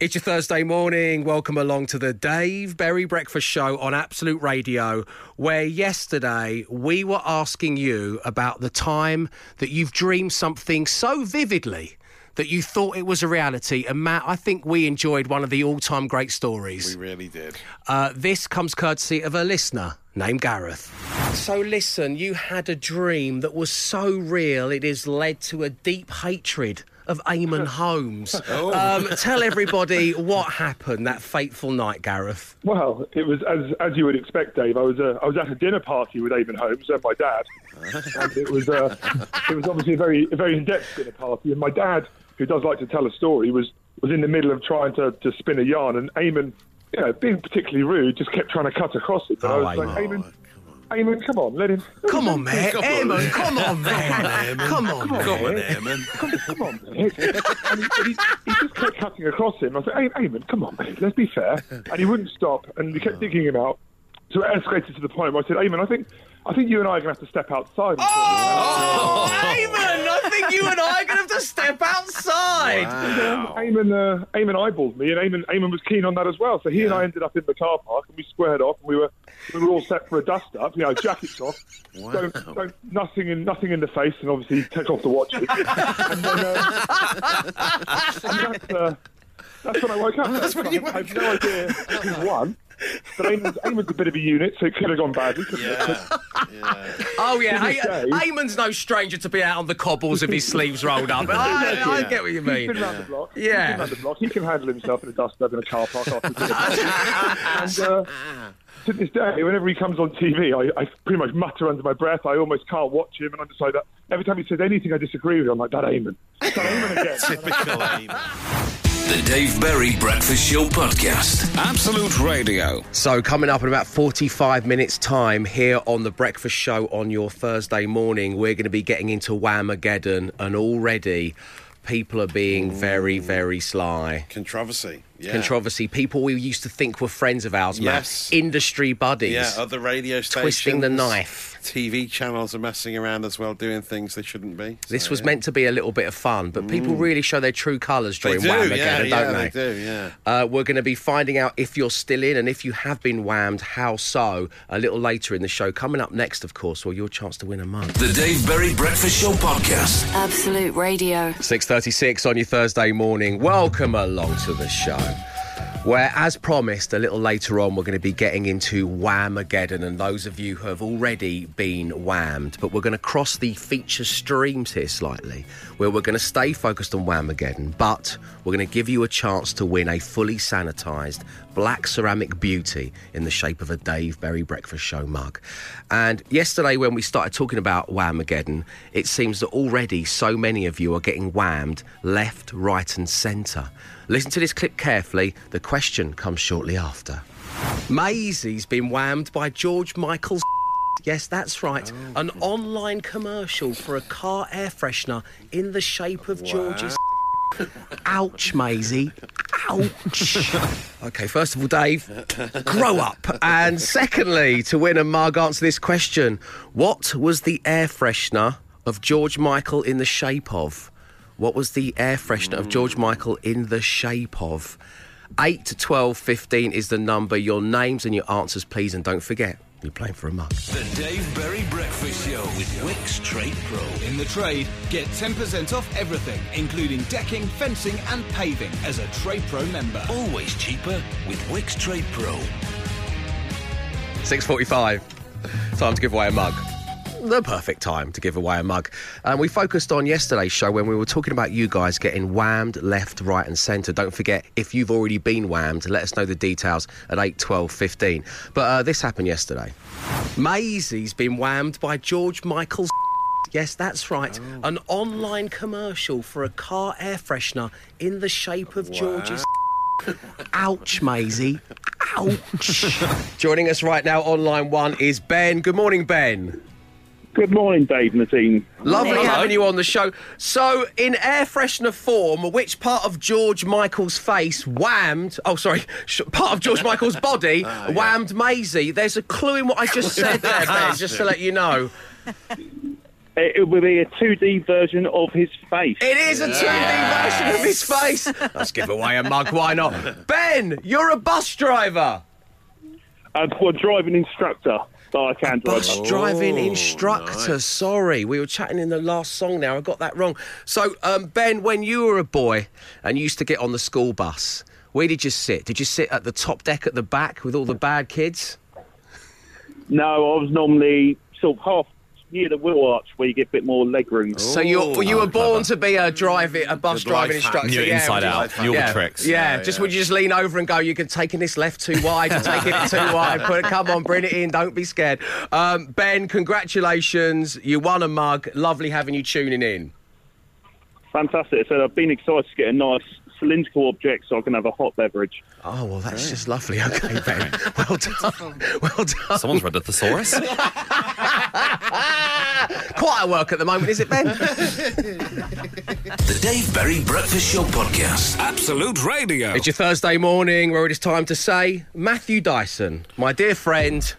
It's your Thursday morning. Welcome along to the Dave Berry Breakfast Show on Absolute Radio, where yesterday we were asking you about the time that you've dreamed something so vividly that you thought it was a reality. And Matt, I think we enjoyed one of the all time great stories. We really did. Uh, this comes courtesy of a listener named Gareth. So, listen, you had a dream that was so real it has led to a deep hatred of Eamon Holmes. um, tell everybody what happened that fateful night, Gareth. Well, it was as as you would expect, Dave. I was uh, I was at a dinner party with Eamon Holmes and my dad, and it was uh, it was obviously a very a very in depth dinner party. And my dad, who does like to tell a story, was was in the middle of trying to, to spin a yarn, and Eamon, you know, being particularly rude, just kept trying to cut across it. And Oh, I was like, Eamon. Eamon, Eamon, come on, let him. Come on, man. Come on, Eamon, man. come on, man. Come on, man. Come on, Eamon. Come, come on, mate. And he, and he, he just kept cutting across him. I said, hey, Eamon, come on, mate, let's be fair. And he wouldn't stop, and we kept oh. digging him out. So it escalated to the point where I said, Eamon, I think, I think you and I are going to have to step outside. Oh, Eamon, I think you and I are going to have to step outside. Wow. Eamon, uh, Eamon eyeballed me, and Eamon, Eamon was keen on that as well. So he and I ended up in the car park, and we squared off, and we were we were all set for a dust up. You know, jackets off, Wow. don't, don't, nothing in nothing in the face, and obviously take off the watches. and then, um, and that's, uh, that's when I woke up. That's when I, you I have no idea who won. But Eamon's, Eamon's a bit of a unit, so it could have gone badly. couldn't it? Yeah. yeah. Oh, yeah. To day- Eamon's no stranger to be out on the cobbles with his sleeves rolled up. I, I get what you He's mean. been round the block. Yeah. He's been round the block. He can handle himself in a dust up in a car park after dinner. and uh, to this day, whenever he comes on TV, I, I pretty much mutter under my breath. I almost can't watch him, and I'm just like that. Every time he says anything I disagree with, I'm like, that Eamon. That Eamon again. Typical Eamon. The Dave Berry Breakfast Show Podcast. Absolute Radio. So, coming up in about 45 minutes' time here on The Breakfast Show on your Thursday morning, we're going to be getting into Whamageddon, and already people are being very, very sly. Controversy. Yeah. Controversy. People we used to think were friends of ours, Yes. Matt. Industry buddies. Yeah, other radio stations. Twisting the knife. TV channels are messing around as well, doing things they shouldn't be. This was yeah. meant to be a little bit of fun, but people really show their true colours during do, Whamageddon, yeah, don't yeah, they? they do, yeah. Uh, we're going to be finding out if you're still in and if you have been whammed, how so, a little later in the show. Coming up next, of course, well, your chance to win a mug. The Dave Berry Breakfast Show Podcast. Absolute Radio. 6.36 on your Thursday morning. Welcome along to the show. Where, as promised, a little later on, we're going to be getting into Whamageddon, and those of you who have already been whammed. But we're going to cross the feature streams here slightly, where we're going to stay focused on Whamageddon, but we're going to give you a chance to win a fully sanitised black ceramic beauty in the shape of a Dave Berry Breakfast Show mug. And yesterday, when we started talking about Whamageddon, it seems that already so many of you are getting whammed left, right, and centre. Listen to this clip carefully. The question comes shortly after. Maisie's been whammed by George Michael's. Yes, that's right. Oh, An online commercial for a car air freshener in the shape of George's. Ouch, Maisie. Ouch. okay, first of all, Dave, grow up. And secondly, to win a mug, answer this question What was the air freshener of George Michael in the shape of? What was the air freshener of George Michael in the shape of? 8 to 12, 15 is the number. Your names and your answers, please. And don't forget, you're playing for a mug. The Dave Berry Breakfast Show with Wickes Trade Pro. In the trade, get 10% off everything, including decking, fencing, and paving as a Trade Pro member. Always cheaper with Wickes Trade Pro. 6.45. Time to give away a mug. The perfect time to give away a mug. And we focused on yesterday's show when we were talking about you guys getting whammed left, right, and centre. Don't forget, if you've already been whammed, let us know the details at 8, 12, 15. But uh, this happened yesterday. Maisie's been whammed by George Michael's. Yes, that's right. An online commercial for a car air freshener in the shape of George's. Ouch, Maisie. Ouch. Joining us right now on line one is Ben. Good morning, Ben. Good morning, Dave and the team. Lovely having you on the show. So, in air freshener form, which part of George Michael's face whammed? Oh, sorry, sh- part of George Michael's body whammed Maisie. There's a clue in what I just said there, Ben. Just to let you know. It, it would be a 2D version of his face. It is a 2D version of his face. Let's give away a mug, why not? Ben, you're a bus driver. Uh, for a driving instructor that I can drive. Bus driving instructor. Sorry, we were chatting in the last song now. I got that wrong. So, um, Ben, when you were a boy and you used to get on the school bus, where did you sit? Did you sit at the top deck at the back with all the bad kids? No, I was normally sort of half near the wheel arch where you get a bit more leg room. So you you were born to be a driving a bus Good life driving hack. instructor. Knew it yeah, inside would you- out. Knew all the yeah, tricks. Yeah, Yeah, just yeah. would you just lean over and go, "You're taking this left too wide, you're taking it too wide. Put it, come on, bring it in. Don't be scared." Um, ben, congratulations! You won a mug. Lovely having you tuning in. Fantastic. So I've been excited to get a nice cylindrical object so I can have a hot beverage. Oh well, that's just lovely. Okay, Ben. Well done. Well done. Someone's read the thesaurus. Quite a work at the moment, is it, Ben? The Dave Berry Breakfast Show Podcast. Absolute Radio. It's your Thursday morning where it is time to say, Matthew Dyson, my dear friend,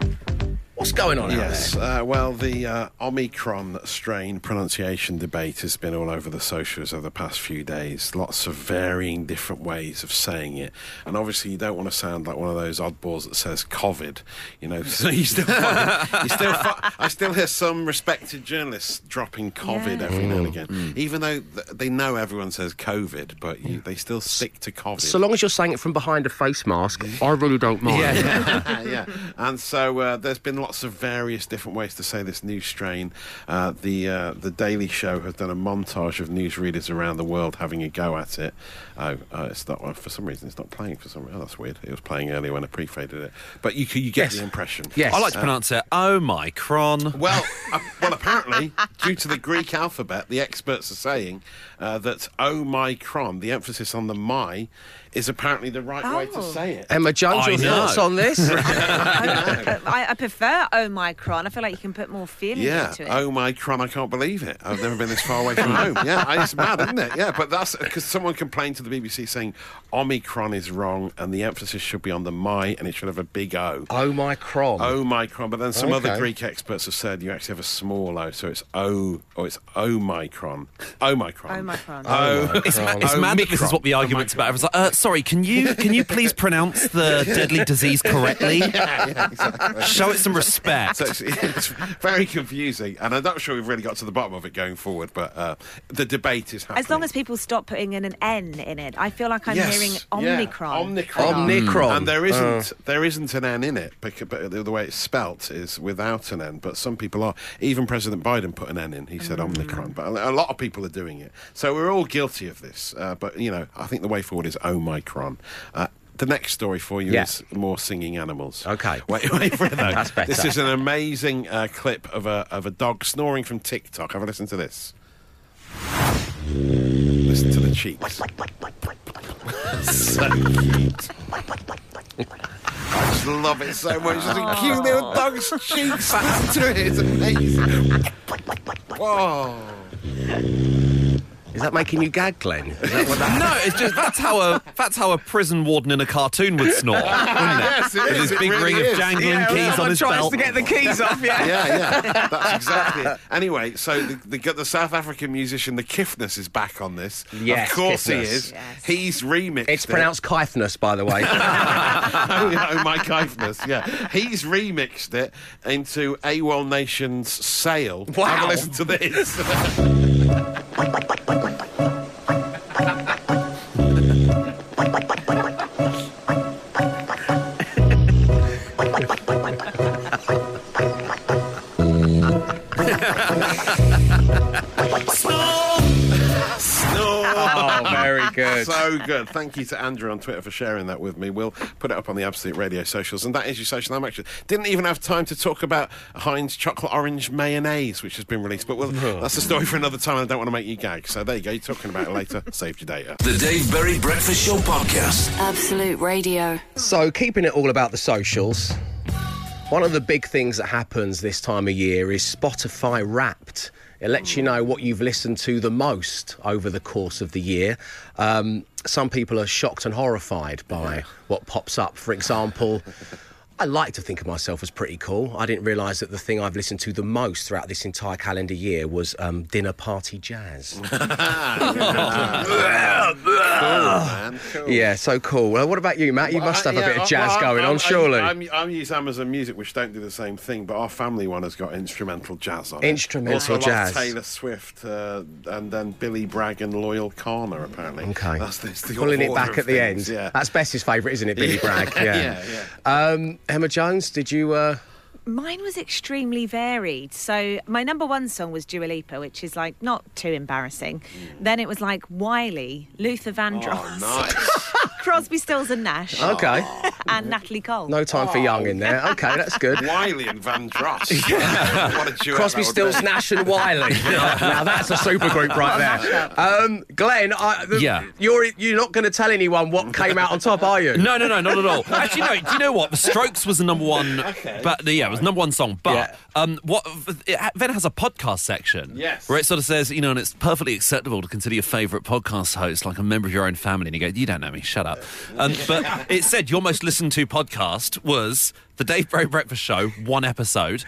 what's going on Yes, out there? uh, well, the uh, Omicron strain pronunciation debate has been all over the socials over the past few days. Lots of varying different ways of saying it. And obviously, you don't want to sound like one of those oddballs that says COVID. You know, so you still, find, you still fi- I still hear some respected journalists dropping COVID Yeah. every now and Mm. again, even though th- they know everyone says COVID, but you, they still stick to COVID. So long as you're saying it from behind a face mask, I really don't mind. yeah, yeah. And so uh, there's been lots of various different ways to say this new strain. Uh, the uh, the Daily Show has done a montage of newsreaders around the world having a go at it. Oh, uh, it's not well, for some reason it's not playing for some. Reason. Oh, that's weird. It was playing earlier when I pre-faded it, but you you get Yes. the impression. Yes. I like to pronounce it Omicron. Well, uh, well, apparently, due to the Greek alphabet, the experts are saying uh, that Omicron, the emphasis on the my, is apparently the right way to Oh. say it. Emma Jones, I your thoughts on this? I, I prefer Omicron. I feel like you can put more feeling Yeah. into it. Oh my cron! I can't believe it. I've never been this far away from home. Yeah, it's mad, isn't it? Yeah, but that's because someone complained to the BBC saying Omicron is wrong and the emphasis should be on the my and it should have a big O. oh my crom. Omicron, but then some other Greek experts have said you actually have a small O, so it's O or it's Omicron. Omicron. Omicron. O. It's, it's mad that this is what the Omicron. argument's about. Everyone's like, uh, sorry, can you can you please pronounce the deadly disease correctly? Yeah, yeah, exactly. Show it some respect. So it's, it's very confusing, and I'm not sure we've really got to the bottom of it going forward. But uh, the debate is happening. As long as people stop putting in an N in it, I feel like I'm Yes, hearing yeah, Omicron. Omicron. Omicron. And there isn't there isn't an N in it, because, but the, the way it's spelt is without an N. But some people are. Even President Biden put an N in. He said Omicron. But a, a lot of people are doing it. So we're all guilty of this. Uh, but you know, I think the way forward is Omicron. Uh, the next story for you Yeah. is more singing animals. Okay. Wait, wait for it though. That's better. This is an amazing uh, clip of a of a dog snoring from TikTok. Have a listen to this. Listen to the cheeks. so cute. I just love it so much. Just a cute little dog's cheeks. Listen to it. It's amazing. Whoa. Is that making you gag, Glenn? Is that what that No, it's just that's how a that's how a prison warden in a cartoon would snore, wouldn't it? Yes, it With is. his It big really ring is. of jangling Yeah, keys someone on his tries belt. to get the keys off, yeah. yeah, yeah, that's exactly it. Anyway, so the, the, the South African musician, the Kiffness, is back on this. Yes, of course he is. Yes. He's remixed. It's it. pronounced Kythness, by the way. oh, oh, my kindness, yeah. He's remixed it into AWOL Nation's Sail. Wow. Have a listen to this. 滚滚滚滚。So good. Thank you to Andrew on Twitter for sharing that with me. We'll put it up on the Absolute Radio socials. And that is your social I'm actually Didn't even have time to talk about Heinz chocolate orange mayonnaise, which has been released. But we'll, that's a story for another time. I don't want to make you gag. So there you go. You're talking about it later. Saved your data. The Dave Berry Breakfast Show Podcast. Absolute Radio. So, keeping it all about the socials, one of the big things that happens this time of year is Spotify Wrapped. It lets you know what you've listened to the most over the course of the year. Um, some people are shocked and horrified by what pops up. For example, I like to think of myself as pretty cool. I didn't realise that the thing I've listened to the most throughout this entire calendar year was um, dinner party jazz. man. Cool. yeah, so cool. Well, what about you, Matt? You Well, must I- have a bit of jazz well, I'm- going I'm, on, surely. I'm, I'm use Amazon Music, which don't do the same thing, but our family one has got instrumental jazz on it. Instrumental also a jazz. Taylor Swift uh, and then Billy Bragg and Loyal Corner, apparently. Okay. That's, that's the Pulling it back of at the end. Yeah. That's Bess's favourite, isn't it, Billy Bragg? yeah, Um, Emma Jones, did you? Uh... Mine was extremely varied. So my number one song was Dua Lipa, which is like not too embarrassing. Then it was like Wiley, Luther Vandross, Oh, nice. Crosby, Stills and Nash, Okay. and Natalie Cole. No time for young in there. Okay, that's good. Wiley and Vandross. what a duet Crosby, that would Stills, be. Nash, and Wiley. now that's a super group right there. Um, Glenn, I, the, Yeah. you're you're not going to tell anyone what came out on top, are you? No, no, no, not at all. Actually, no. Do you know what? The Strokes was the number one. But yeah, it was number one song. But Yeah. um, what it then has a podcast section. Yes. Where it sort of says, you know, and it's perfectly acceptable to consider your favourite podcast host like a member of your own family. And you go, you don't know me, shut up. Um, but it said your most listened to podcast was the Dave Berry Breakfast Show, one episode.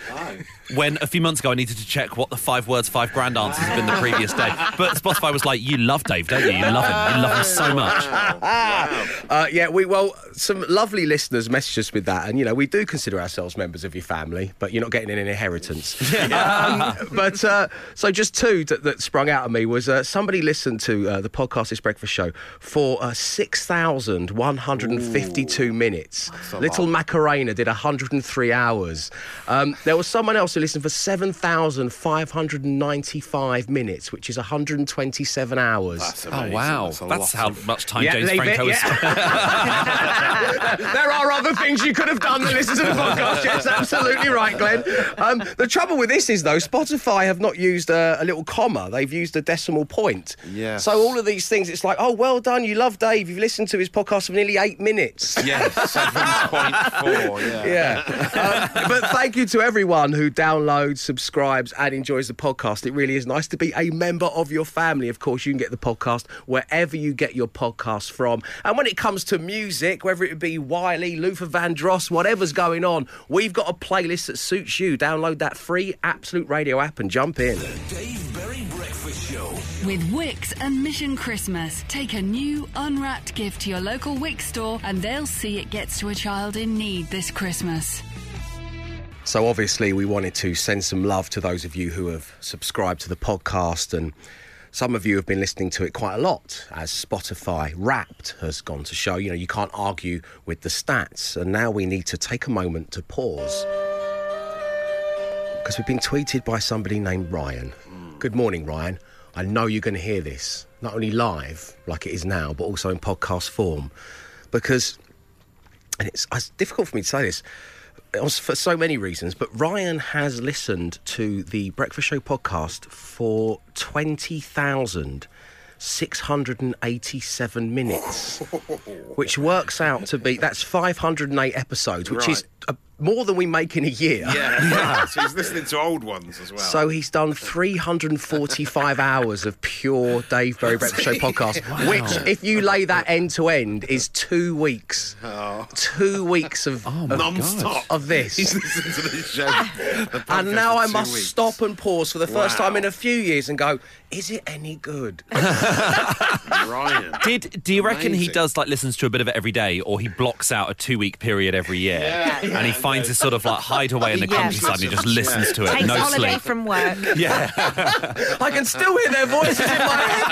When a few months ago I needed to check what the five words, five grand answers had been the previous day. But Spotify was like, you love Dave, don't you? You love him. You love him so much. Uh, yeah, we well, some lovely listeners messaged us with that, and you know, we do consider ourselves members of your family, but you're not getting an inheritance. um, but uh, so, just two that, that sprung out of me was uh, somebody listened to uh, the podcast This Breakfast Show for uh, six thousand one hundred and fifty-two minutes. Little Macarena did hundred and three hours. Um, there was someone else who listened for seven thousand five hundred and ninety-five minutes, which is one hundred and twenty-seven hours. That's Oh, wow. That's, That's how of- much time Yeah, James leave it, Franco has yeah. there are other things you could have done than listen to the podcast. Yes, absolutely right, Glenn. Um, the trouble with this is, though, Spotify have not used a, a little comma; they've used a decimal point. Yes. So all of these things, it's like, oh, well done, you love Dave. You've listened to his podcast for nearly eight minutes. Yes, 7.4, yeah. Yeah. Um, but thank you to everyone who downloads, subscribes, and enjoys the podcast. It really is nice to be a member of your family. Of course, you can get the podcast wherever you get your podcast from. And when it comes to music, whether it be Wiley, Luther Vandross, whatever's going on, we've got a playlist that suits you. Download that free Absolute Radio app and jump in. With Wickes and Mission Christmas, take a new unwrapped gift to your local Wickes store and they'll see it gets to a child in need this Christmas. So obviously, we wanted to send some love to those of you who have subscribed to the podcast, and some of you have been listening to it quite a lot, as Spotify Wrapped has gone to show. You know, you can't argue with the stats, and now we need to take a moment to pause because we've been tweeted by somebody named Ryan. Mm. Good morning, Ryan. I know you're going to hear this not only live like it is now, but also in podcast form, because and it's, it's difficult for me to say this for so many reasons, but Ryan has listened to the Breakfast Show podcast for 20,687 minutes, which works out to be that's 508 episodes, which is uh, more than we make in a year. Yeah. so he's listening to old ones as well. So he's done 345 hours of pure Dave Berry Breakfast Show podcast, which, if you lay that end to end, is two weeks. Oh. Two weeks of, oh of, Non-stop. of this. He's listening to this show. the And now I must weeks. stop and pause for the first Wow. time in a few years and go, is it any good? Ryan. Did do you reckon he does like listens to a bit of it every day, or he blocks out a two week period every year, Yeah, and he finds his sort of like hideaway in the Yeah. countryside and he just listens to it, Takes no holiday sleep. from work. Yeah, I can still hear their voices in my head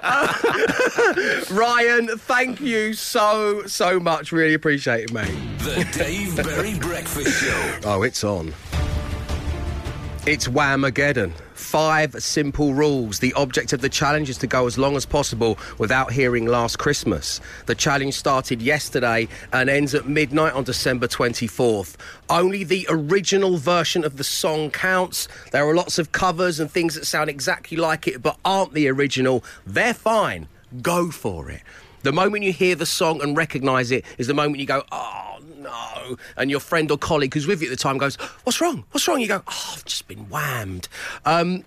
now. Uh, Ryan, thank you so, so much. Really appreciate it, mate. The Dave Berry Breakfast Show. Oh, it's on. It's Whamageddon. Five simple rules. The object of the challenge is to go as long as possible without hearing Last Christmas. The challenge started yesterday and ends at midnight on December 24th. Only the original version of the song counts. There are lots of covers and things that sound exactly like it but aren't the original. They're fine. Go for it. The moment you hear the song and recognise it is the moment you go, oh no. And your friend or colleague who's with you at the time goes, what's wrong? What's wrong? You go, oh, I've just been whammed. Um,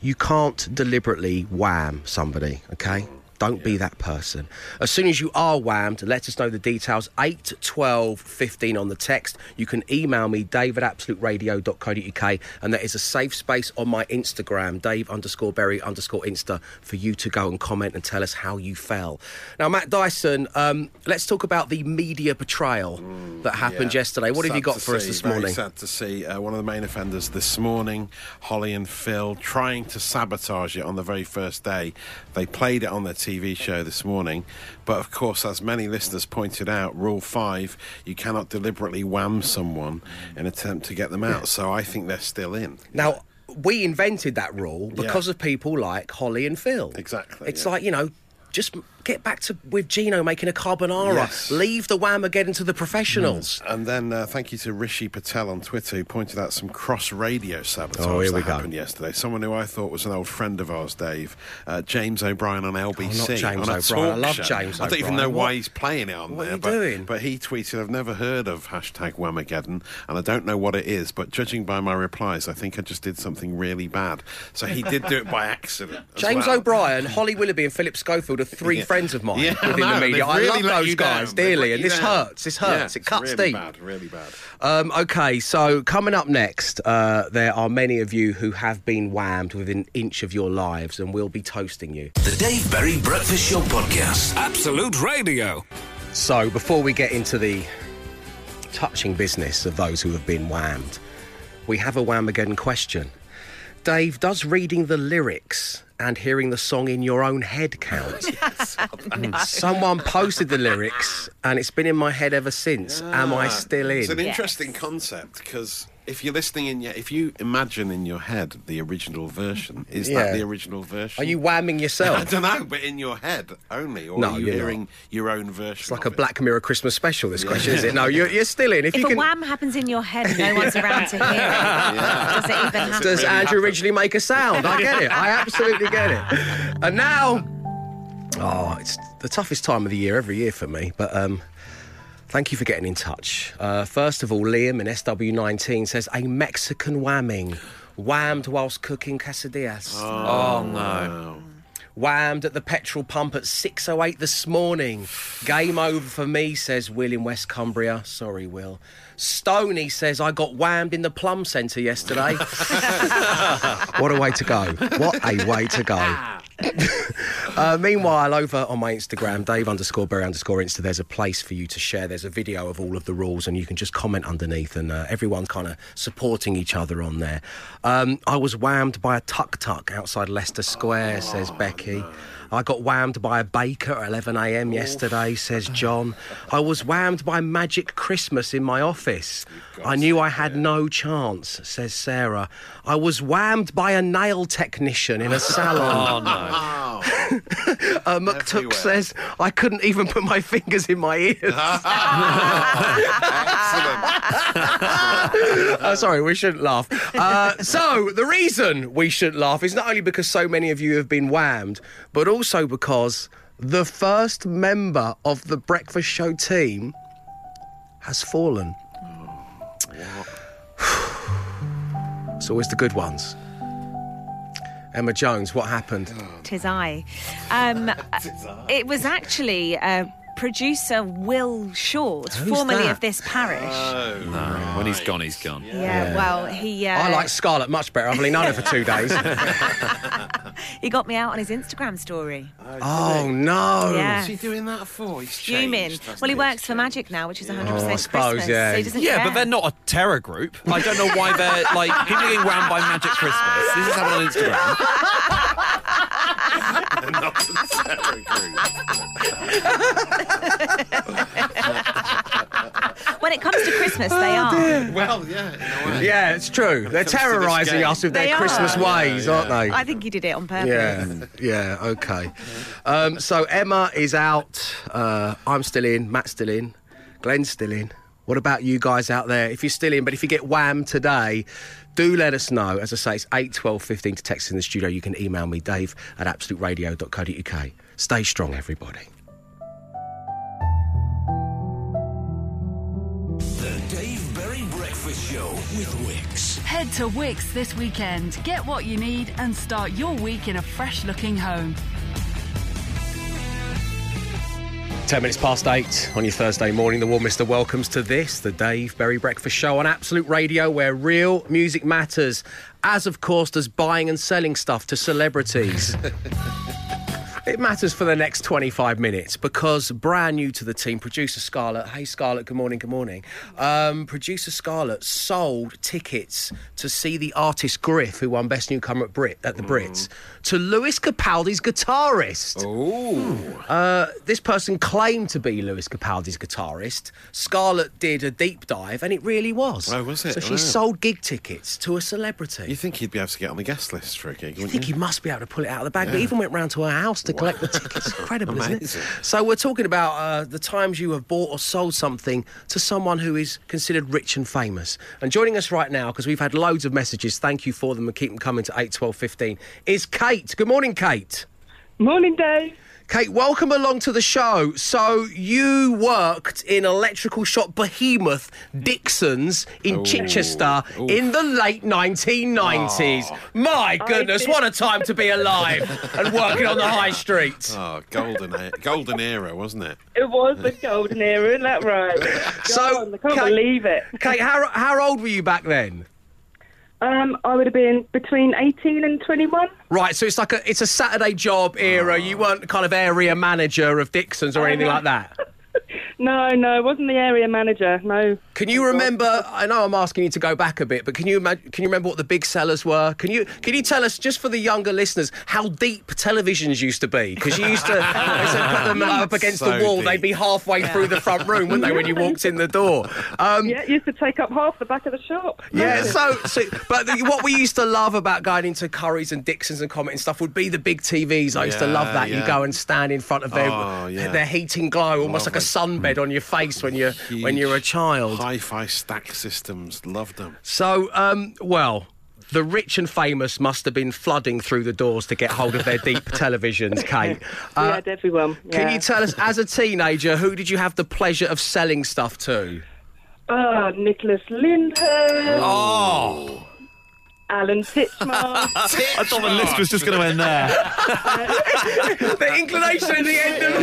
you can't deliberately wham somebody, okay? Don't be that person. As soon as you are whammed, let us know the details. 8, 12, 15 on the text. You can email me, dave at absoluteradio.co.uk, and there is a safe space on my Instagram, dave underscore berry underscore insta, for you to go and comment and tell us how you fell. Now, Matt Dyson, um, let's talk about the media betrayal that happened Yeah. yesterday. What have you got for us see, this very morning? Sad to see uh, one of the main offenders this morning, Holly and Phil, trying to sabotage it on the very first day. They played it on their TV show this morning, but of course, as many listeners pointed out, Rule Five: you cannot deliberately wham someone in attempt to get them out. So I think they're still in. Now, we invented that rule because Yeah. of people like Holly and Phil. Exactly, It's yeah. like, you know, just get back to with Gino making a carbonara. Yes. Leave the Whamageddon to the professionals. And then uh, thank you to Rishi Patel on Twitter who pointed out some cross radio sabotage Oh, here we that go. happened yesterday. Someone who I thought was an old friend of ours, Dave, uh, James O'Brien on LBC. Oh, James on a O'Brien. I love show. James I don't even know why What- he's playing it on what are there. you but, doing? but he tweeted, I've never heard of hashtag Whamageddon, and I don't know what it is, but judging by my replies, I think I just did something really bad. So he did do it by accident. James well. O'Brien, Holly Willoughby, and Philip Schofield are three Yeah. Friends of mine Yeah, within know, the media. they've I love those guys down. Dearly, and this down. hurts. This Yeah, hurts. it it's cuts really deep. bad, really bad. Um, okay, so coming up next, uh, there are many of you who have been whammed within an inch of your lives, and we'll be toasting you. The Dave Berry Breakfast Show Podcast. Absolute Radio. So, before we get into the touching business of those who have been whammed, we have a Whamageddon question. Dave, does reading the lyrics and hearing the song in your own head count? Mm. Someone posted the lyrics, and it's been in my head ever since. Am I ah. still in? It's an in? interesting concept because if you're listening in your, if you imagine in your head the original version, is Yeah. that the original version? Are you whamming yourself? I don't know, but in your head only, or No, are you you're hearing not. your own version? It's like of a it? Black Mirror Christmas special, this question, is it? No, you're, you're still in. If, If you a can. wham happens in your head no one's around to hear it, does it even happen? Does really Andrew happen? originally make a sound? I get it. I absolutely get it. And now, oh, it's the toughest time of the year every year for me. But um, thank you for getting in touch. Uh, first of all, Liam in SW19 says a Mexican whamming, whammed whilst cooking quesadillas. Oh, no. Whammed at the petrol pump at 6.08 this morning. Game over for me, says Will in West Cumbria. Sorry, Will. Stoney says, I got whammed in the plum centre yesterday. what a way to go. What a way to go. uh, meanwhile, over on my Instagram, Dave underscore Berry underscore Insta, there's a place for you to share. There's a video of all of the rules, and you can just comment underneath, and uh, everyone's kind of supporting each other on there. Um, I was whammed by a tuk tuk outside Leicester Square, says Becky. I got whammed by a baker at 11 a.m. yesterday, says John. I was whammed by Magic Christmas in my office. I knew I had no chance, says Sarah. I was whammed by a nail technician in a salon. Oh, no. Uh, McTook says, I couldn't even put my fingers in my ears. Uh, sorry, we shouldn't laugh. Uh, so, the reason we shouldn't laugh is not only because so many of you have been whammed, but also because the first member of the breakfast show team has fallen. It's always the good ones. Emma Jones, what happened? Tis I. Um, it was actually uh, producer Will Short, Who's formerly that? of this parish. No. When he's gone, he's gone. yeah, well, he uh, I like Scarlett much better. I've only known her for two days. he got me out on his Instagram story. oh, no. Yeah. What's he doing that for? He's Fuming. changed, Well, he he? works for Magic now, which is 100% Oh, I Christmas. yeah. So he doesn't Yeah, care. but they're not a terror group. I don't know why they're like people are getting whammed by Magic Christmas. This is happening on Instagram. When it comes to Christmas, Oh, they are. Well, yeah, in a way. Yeah, it's true. They're comes to this terrorising game. us with They their are. Christmas ways, aren't they? I think he did it on purpose. Yeah, yeah, okay. Um, so Emma is out. Uh, I'm still in. Matt's still in. Glenn's still in. What about you guys out there? If you're still in, but if you get wham today, do let us know. As I say, it's 8, 12, 15 to text in the studio. You can email me, dave at absoluteradio.co.uk. Stay strong, everybody. The Dave Berry Breakfast Show with Wickes. Head to Wickes this weekend, get what you need, and start your week in a fresh looking home. Ten minutes past eight on your Thursday morning. The Warmister welcomes to this, the Dave Berry Breakfast Show on Absolute Radio, where real music matters, as of course does buying and selling stuff to celebrities. It matters for the next 25 minutes because brand new to the team, producer Scarlett. Hey, Scarlett, good morning, good morning. Um, producer Scarlett sold tickets to see the artist Griff, who won Best Newcomer at, Brit, at the Brits, to Lewis Capaldi's guitarist. Uh, this person claimed to be Lewis Capaldi's guitarist. Scarlett did a deep dive, and it really was. Oh, was it? So she Wow. sold gig tickets to a celebrity. You think he'd be able to get on the guest list for a gig? You think you? he must be able to pull it out of the bag, but even went round to her house to collect the tickets. Incredible, isn't it? So we're talking about uh, the times you have bought or sold something to someone who is considered rich and famous. And joining us right now, because we've had loads of messages, thank you for them and keep them coming to 8, 12, 15, is Kate. Good morning, Kate. Morning, Dave. Kate, welcome along to the show. So you worked in electrical shop behemoth Dixon's in Chichester in the late 1990s. Ah. My goodness, what a time to be alive and working on the high street. Oh, golden, golden era, wasn't it? It was the golden era, isn't that right? So, God, I can't Kate- believe it. Kate, how, how old were you back then? Um, I would have been between 18 and 21. Right, so it's like a it's a Saturday job era. You weren't kind of area manager of Dixon's or anything like that. No, no, I wasn't the area manager. No. Can you remember? I know I'm asking you to go back a bit, but can you imag- can you remember what the big sellers were? Can you can you tell us just for the younger listeners how deep televisions used to be? Because you used to, they said put them up against So the wall. deep. They'd be halfway through the front room, wouldn't they, when you walked in the door? Um, Yeah, it used to take up half the back of the shop. yeah, so, so but the, what we used to love about going into Curry's and Dixon's and Comet and stuff would be the big TVs. I used to love Yeah, that. You yeah. go and stand in front of their Oh, yeah. their heating glow, almost like a Lovely. Sunbed on your face when you're when you're a child. Hi-fi stack systems, loved them. So, um, well, the rich and famous must have been flooding through the doors to get hold of their deep televisions, Kate. we Uh, had everyone. can you tell us, as a teenager, who did you have the pleasure of selling stuff to? Oh, Nicholas Lyndhurst, Oh, Alan Titchmarsh. I thought the list was just going to end there. the inclination at the end of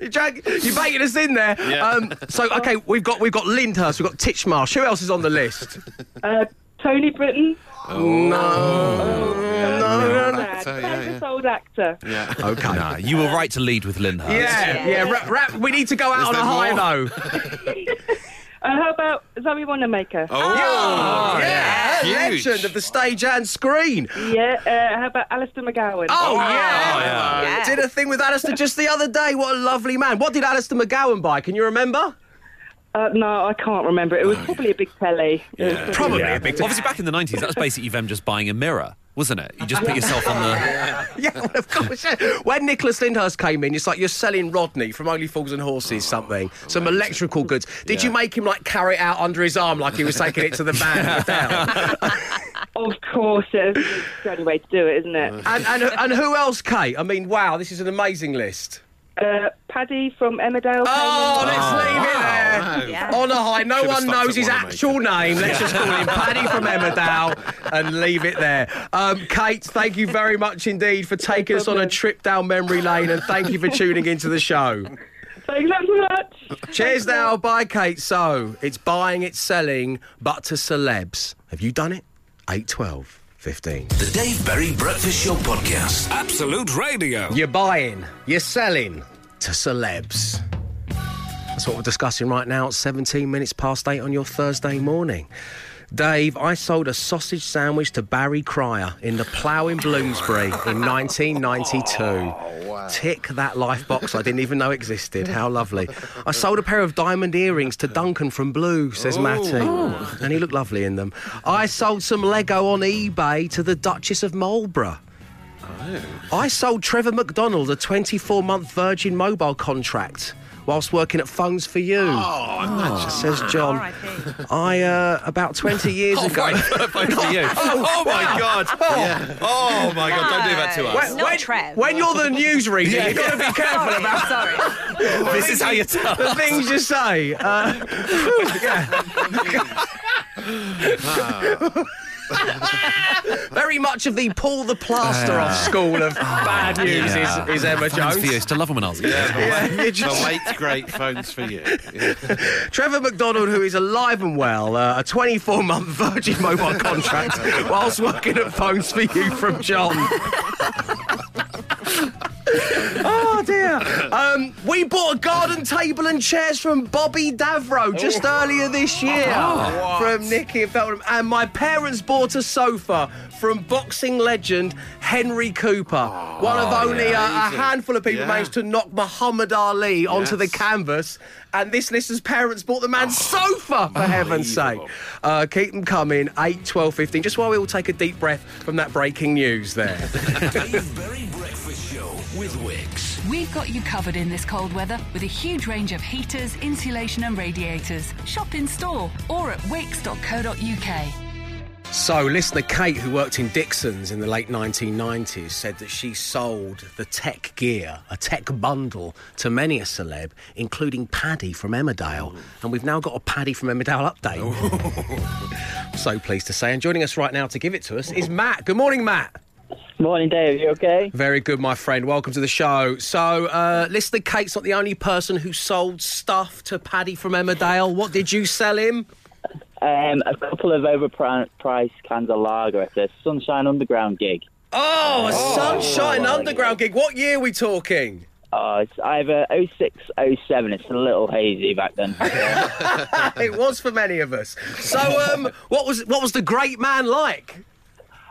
you, drag, you baited us in there. Um, so, okay, we've got we've got Lyndhurst, we've got Titchmarsh. Who else is on the list? uh, Tony Britton. No, no, no, no. Actor, yeah, Famous yeah. old actor. Yeah. Okay. Nah, you were right to lead with Lyndhurst. Yeah, yeah. Rap, rap, we need to go out Is on a high more? though. Uh, how about Zoe Wanamaker? Oh, yeah, Huge. legend of the stage and screen. Yeah, uh, how about Alistair McGowan? Oh, yeah. yeah. Yeah. Did a thing with Alistair just the other day. What a lovely man. What did Alistair McGowan buy? Can you remember? Uh, no, I can't remember. It was probably a big telly. It was Probably a big Obviously, back in the 90s, that was basically them just buying a mirror, wasn't it? You just put yourself on the. Yeah, well, of course. yeah. When Nicholas Lyndhurst came in, it's like you're selling Rodney from Only Fools and Horses, something, some electrical goods. Did you make him like carry it out under his arm like he was taking it to the van down? Of course, it's the only way to do it, isn't it? And, and, and who else, Kate? I mean, wow, this is an amazing list. Uh, Paddy from Emmerdale. Oh, let's leave it there. wow. Yeah. On a high, no Should've one stopped knows at his Wanamaker. actual name. Let's just call him Paddy from Emmerdale and leave it there. Um, Kate, thank you very much indeed for taking us on a problem. trip down memory lane and thank you for tuning into the show. Thanks so much. Cheers now. Bye, Kate. So, it's buying, it's selling, but to celebs. Have you done it? 8, 12, 15. The Dave Berry Breakfast Show Podcast. Absolute Radio. You're buying, you're selling to celebs. That's what we're discussing right now at 17 minutes past 8 on your Thursday morning. Dave, I sold a sausage sandwich to Barry Cryer in the Plough in Bloomsbury in 1992. Tick that life box I didn't even know existed. How lovely. I sold a pair of diamond earrings to Duncan from Blue, says Matty. Oh. And he looked lovely in them. I sold some Lego on eBay to the Duchess of Marlborough. Oh. I sold Trevor McDonald a 24 month Virgin Mobile contract whilst working at Phones for You. Oh, says John. R.I.P. I, uh, about 20 years Oh, ago. right. Thanks for you. Oh, my God. Oh, my God. Don't do that to us. When- Not Trev. when you're the newsreader, you've got to be careful Sorry, about sorry. This is how you tell. the things you say. Uh, yeah. Very much of the pull the plaster off school of bad news Yeah. is, is Emma Phones Jones. for you. I used to love them when I was a. Yeah, the, Yeah, just- the late great phones for you. Yeah. Trevor McDonald, who is alive and well, uh, a 24 month Virgin Mobile contract whilst working at Phones for You from John. Oh dear. Um, we bought a garden table and chairs from Bobby Davro just earlier this year from Nicky and Feltham. And my parents bought a sofa from boxing legend Henry Cooper. One of only a, a handful of people Yeah. managed to knock Muhammad Ali onto the canvas. And this listener's parents bought the man's sofa, for heaven's sake. Uh, keep them coming, 8, 12, 15. Just while we all take a deep breath from that breaking news there. Dave Berry Breakfast Show with Wickes. We've got you covered in this cold weather with a huge range of heaters, insulation, and radiators. Shop in store or at wickes.co.uk. So, listener Kate, who worked in Dixon's in the late 1990s, said that she sold the tech gear, a tech bundle, to many a celeb, including Paddy from Emmerdale. And we've now got a Paddy from Emmerdale update. so pleased to say. And joining us right now to give it to us is Matt. Good morning, Matt. Morning, Dave. You okay? Very good, my friend. Welcome to the show. So, uh, listener Kate's not the only person who sold stuff to Paddy from Emmerdale. What did you sell him? Um, a couple of overpriced cans of lager at a Sunshine Underground gig. Oh, a Sunshine Underground gig. What year are we talking? Oh, it's either 06, 07. It's a little hazy back then. it was for many of us. So, um, what was what was the great man like?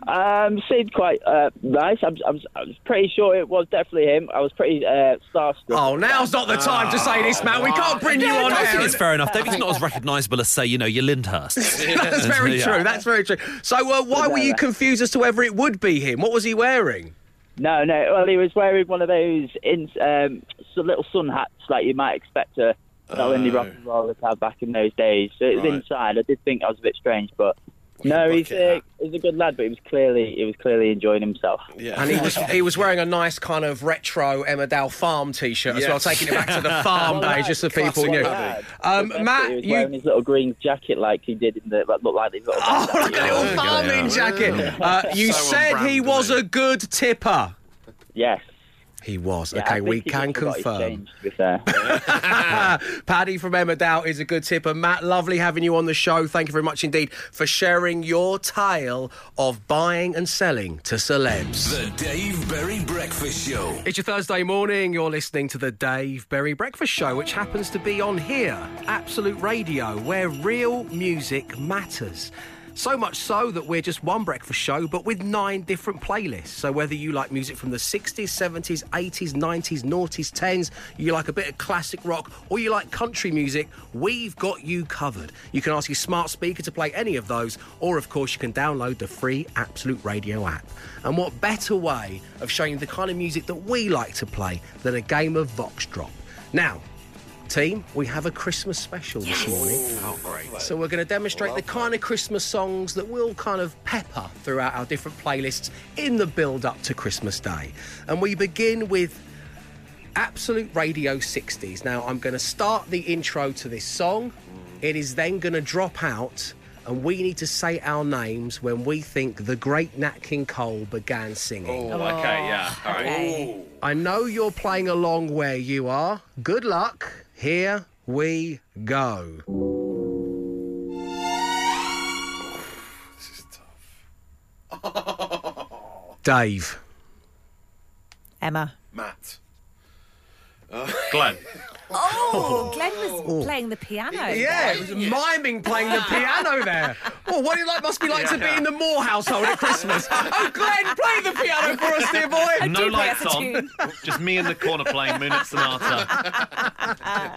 Um, seemed quite uh, nice. I was, I, was, I was pretty sure it was definitely him. I was pretty uh, starstruck. Oh, now's not the time to say this, man. We can't bring you on I think it's fair enough. David's not as recognisable as, say, you know, your Lyndhurst. That's very Yeah. true. That's very true. So, uh, why were you confused as to whether it would be him? What was he wearing? No, no. Well, he was wearing one of those in, um, s- little sun hats like you might expect a sell indie rock and roller to have back in those days. So it was Right. inside. I did think that was a bit strange, but no, he's uh, he's a good lad. But he was clearly he was clearly enjoying himself. Yeah. And he was he was wearing a nice kind of retro Emmerdale farm T-shirt as well, taking it back to the farm Well, days, just so people knew. Um, The best bit, he Matt, was you wearing his little green jacket like he did in the that looked like his little. oh, like a little Yeah. farming jacket. Uh, you So said he was a good tipper. Yes. He was. Yeah, okay, we can just forgot his confirm. change, to be fair. Paddy from Emma Emmerdale is a good tipper. Matt, lovely having you on the show. Thank you very much indeed for sharing your tale of buying and selling to celebs. The Dave Berry Breakfast Show. It's your Thursday morning. You're listening to the Dave Berry Breakfast Show, which happens to be on here, Absolute Radio, where real music matters. So much so that we're just one breakfast show, but with nine different playlists. So whether you like music from the 60s, 70s, 80s, 90s, noughties, 10s, you like a bit of classic rock, or you like country music, we've got you covered. You can ask your smart speaker to play any of those, or of course you can download the free Absolute Radio app. And what better way of showing you the kind of music that we like to play than a game of Vox Drop? Now, team, we have a Christmas special this morning. Oh, great. So we're going to demonstrate the kind of Christmas songs that we'll kind of pepper throughout our different playlists in the build up to Christmas Day. And we begin with Absolute Radio 60s. Now I'm going to start the intro to this song. It is then going to drop out and we need to say our names when we think the great Nat King Cole began singing. Oh, okay, yeah. All right. Oh, okay. I know you're playing along where you are. Good luck. Here we go. This is tough. Dave. Emma. Matt. Glenn. Oh, Glenn was oh. playing the piano. Yeah, it was miming playing the piano there. Well, what it like must be like to be in the Moore household at Christmas. Oh, Glenn, play the piano for us, dear boy. No do play lights on. tune. Just me in the corner playing Moonlit Sonata.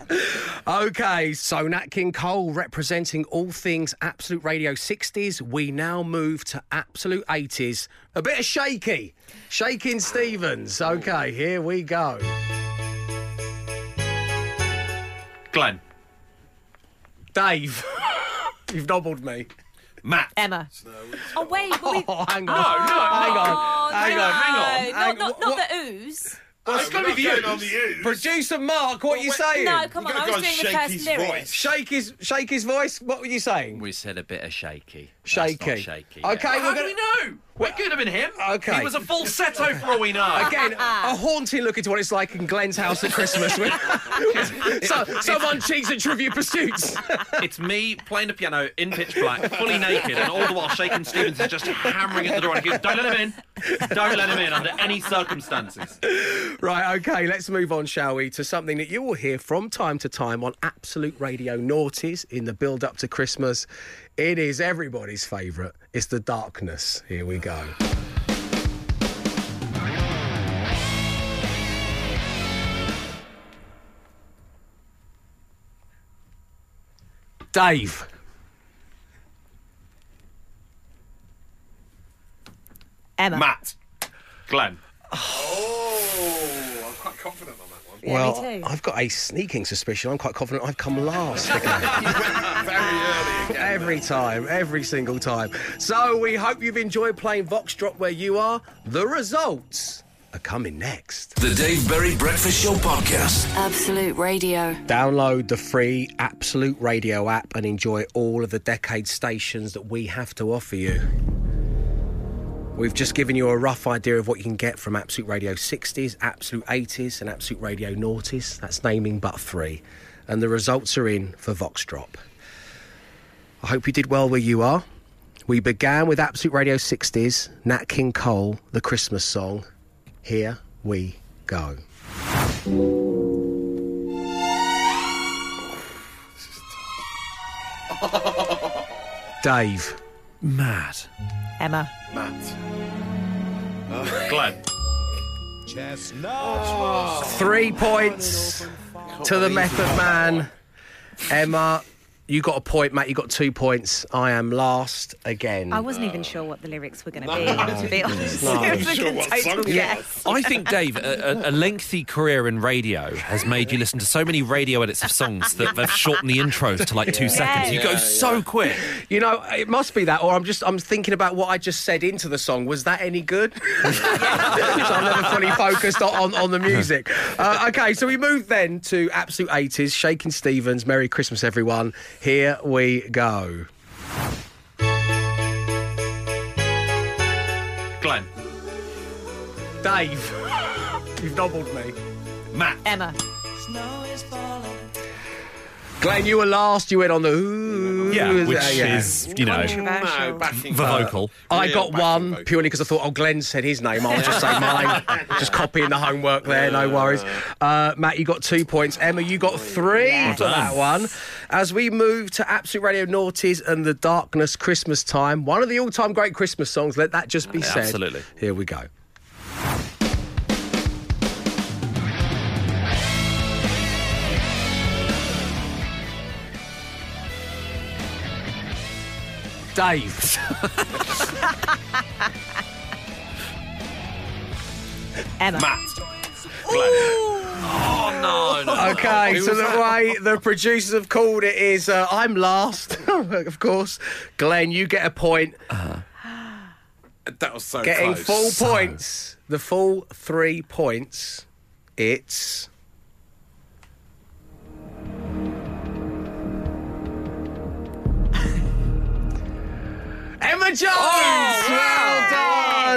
Okay, so Nat King Cole representing all things Absolute Radio 60s. We now move to Absolute 80s. A bit of shaky. Shaking Stevens. Okay, here we go. Glenn. Dave. You've nobbled me. Matt. Emma. Oh wait, but we... Oh, hang on. no, hang on. Oh, hang no, on. no, Hang on. Not, not, not the ooze. It's gotta be the on the U's. Producer Mark, what are you saying? No, come on, I was doing the first lyrics. Shake his, shake his voice. What were you saying? We said a bit of shaky. That's Shaky. not shaky. Okay, yeah. we're How gonna- do we know? It could have been him. Okay. He was a falsetto for all we know. Again, a haunting look into what it's like in Glenn's house at Christmas. When so, someone cheats at Trivia Pursuits. It's me playing the piano in pitch black, fully naked, and all the while Shaking Stevens is just hammering at the door and he goes, Don't let him in. Don't let him in under any circumstances. Right, okay, let's move on, shall we, to something that you will hear from time to time on Absolute Radio Naughties in the build up to Christmas. It is everybody's favourite. It's the darkness. Here we go. Dave. Emma. Matt. Glenn. Oh, I'm quite confident on that one. Yeah, well, me too. I've got a sneaking suspicion. I'm quite confident I've come last again. Very early again. Every time, every single time. So we hope you've enjoyed playing Vox Drop where you are. The results are coming next. The Dave Berry Breakfast Show podcast. Absolute Radio. Download the free Absolute Radio app and enjoy all of the decade stations that we have to offer you. We've just given you a rough idea of what you can get from Absolute Radio 60s, Absolute 80s, and Absolute Radio Noughties. That's naming but three. And the results are in for Vox Drop. I hope you did well where you are. We began with Absolute Radio 60s, Nat King Cole, the Christmas song. Here we go. Dave. Matt. Emma. Matt. Glenn. Three points to the Method Man. Emma, you got a point. Matt, you got two points. I am last again. I wasn't even sure what the lyrics were going to be, to be honest. No. it was Sure a what total song it guess. I think, Dave, a, a, a lengthy career in radio has made you listen to so many radio edits of songs that they've shortened the intros to like two seconds. You go so quick. You know, it must be that, or I'm just I'm thinking about what I just said into the song. Was that any good? so I'm never fully focused on, on, on the music. Uh, okay, so we move then to absolute 80s. Shakin' Stevens. Merry Christmas, everyone. Here we go. Glenn. Dave, you've doubled me. Matt. Emma. Snow is falling. Glenn, you were last. You went on the ooh. Yeah, which uh, yeah. is, you know, Controversial. No, the vocal. I got one vocal. purely because I thought, oh, Glenn said his name. I'll just say mine. just copying the homework there, no worries. Uh, Matt, you got two points. Emma, you got three Yes. for that one. As we move to Absolute Radio Noughties and the Darkness Christmas Time, one of the all time great Christmas songs, let that just be Yeah, said. absolutely. Here we go. Dave. Emma. Matt. Glenn. Oh, no. no. Okay, so the way the producers have called it is uh, I'm last, of course. Glenn, you get a point. That was so Getting close. full points. The full three points. It's. Emma Jones!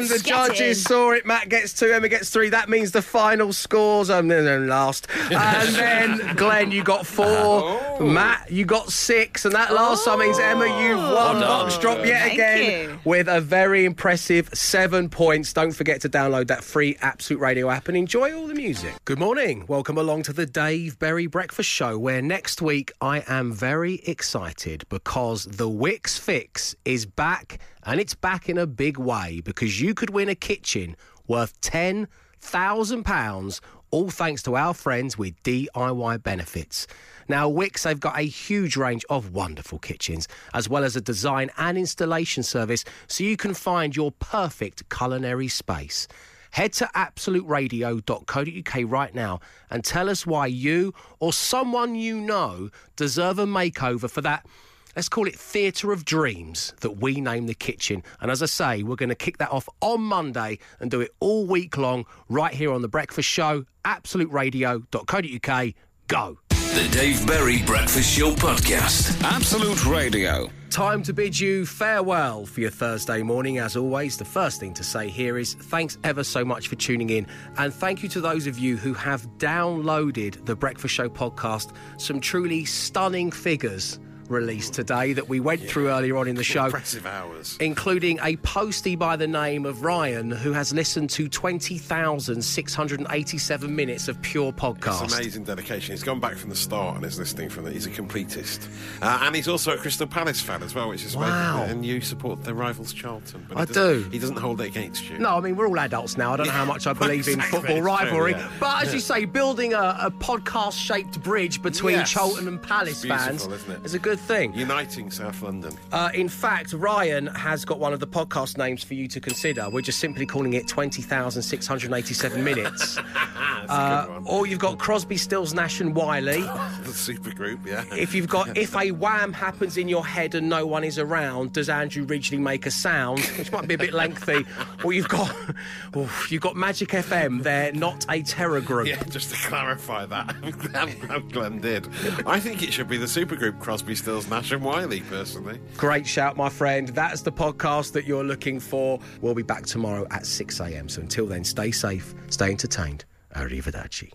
The judges saw it. Matt gets two, Emma gets three. That means the final scores. I'm um, last. And then, Glenn, you got four. Matt, you got six. And that last one means, Emma, you've won done. Vox Drop yet Thank again you. with a very impressive seven points. Don't forget to download that free Absolute Radio app and enjoy all the music. Good morning. Welcome along to the Dave Berry Breakfast Show, where next week I am very excited because the Wickes Fix is back and it's back in a big way because you could win a kitchen worth £10,000, all thanks to our friends with DIY benefits. Now, Wickes, they've got a huge range of wonderful kitchens, as well as a design and installation service, so you can find your perfect culinary space. Head to absoluteradio.co.uk right now and tell us why you or someone you know deserve a makeover for that let's call it Theatre of Dreams that we name the kitchen. And as I say, we're going to kick that off on Monday and do it all week long right here on The Breakfast Show, absoluteradio.co.uk. Go. The Dave Berry Breakfast Show Podcast. Absolute Radio. Time to bid you farewell for your Thursday morning. As always, the first thing to say here is thanks ever so much for tuning in. And thank you to those of you who have downloaded the Breakfast Show podcast. Some truly stunning figures released today that we went through earlier on in the show. Impressive hours. Including a postie by the name of Ryan who has listened to 20,687 minutes of pure podcast. It's amazing dedication. He's gone back from the start and is listening from the. He's a completist, uh, and he's also a Crystal Palace fan as well, which is Wow. amazing. And you support the rivals Charlton. But I do. He doesn't hold it against you. No, I mean, we're all adults now. I don't know how much I believe in football true, rivalry. yeah. But as you say, building a, a podcast shaped bridge between Yes. Charlton and Palace fans is a good thing. Uniting South London. Uh, in fact, Ryan has got one of the podcast names for you to consider. We're just simply calling it 20,687 minutes. Uh, or you've got Crosby, Stills, Nash and Wiley. the super group, yeah. If you've got if a wham happens in your head and no one is around, does Andrew Ridgeley make a sound? Which might be a bit lengthy. Or you've got oh, you've got Magic FM. They're not a terror group. Yeah, just to clarify that, I'm glad Glenn did. I think it should be the supergroup Crosby, Stills, Nash and Wiley, personally. Great shout, my friend. That's the podcast that you're looking for. We'll be back tomorrow at 6 a.m. So until then, stay safe, stay entertained. Arrivederci.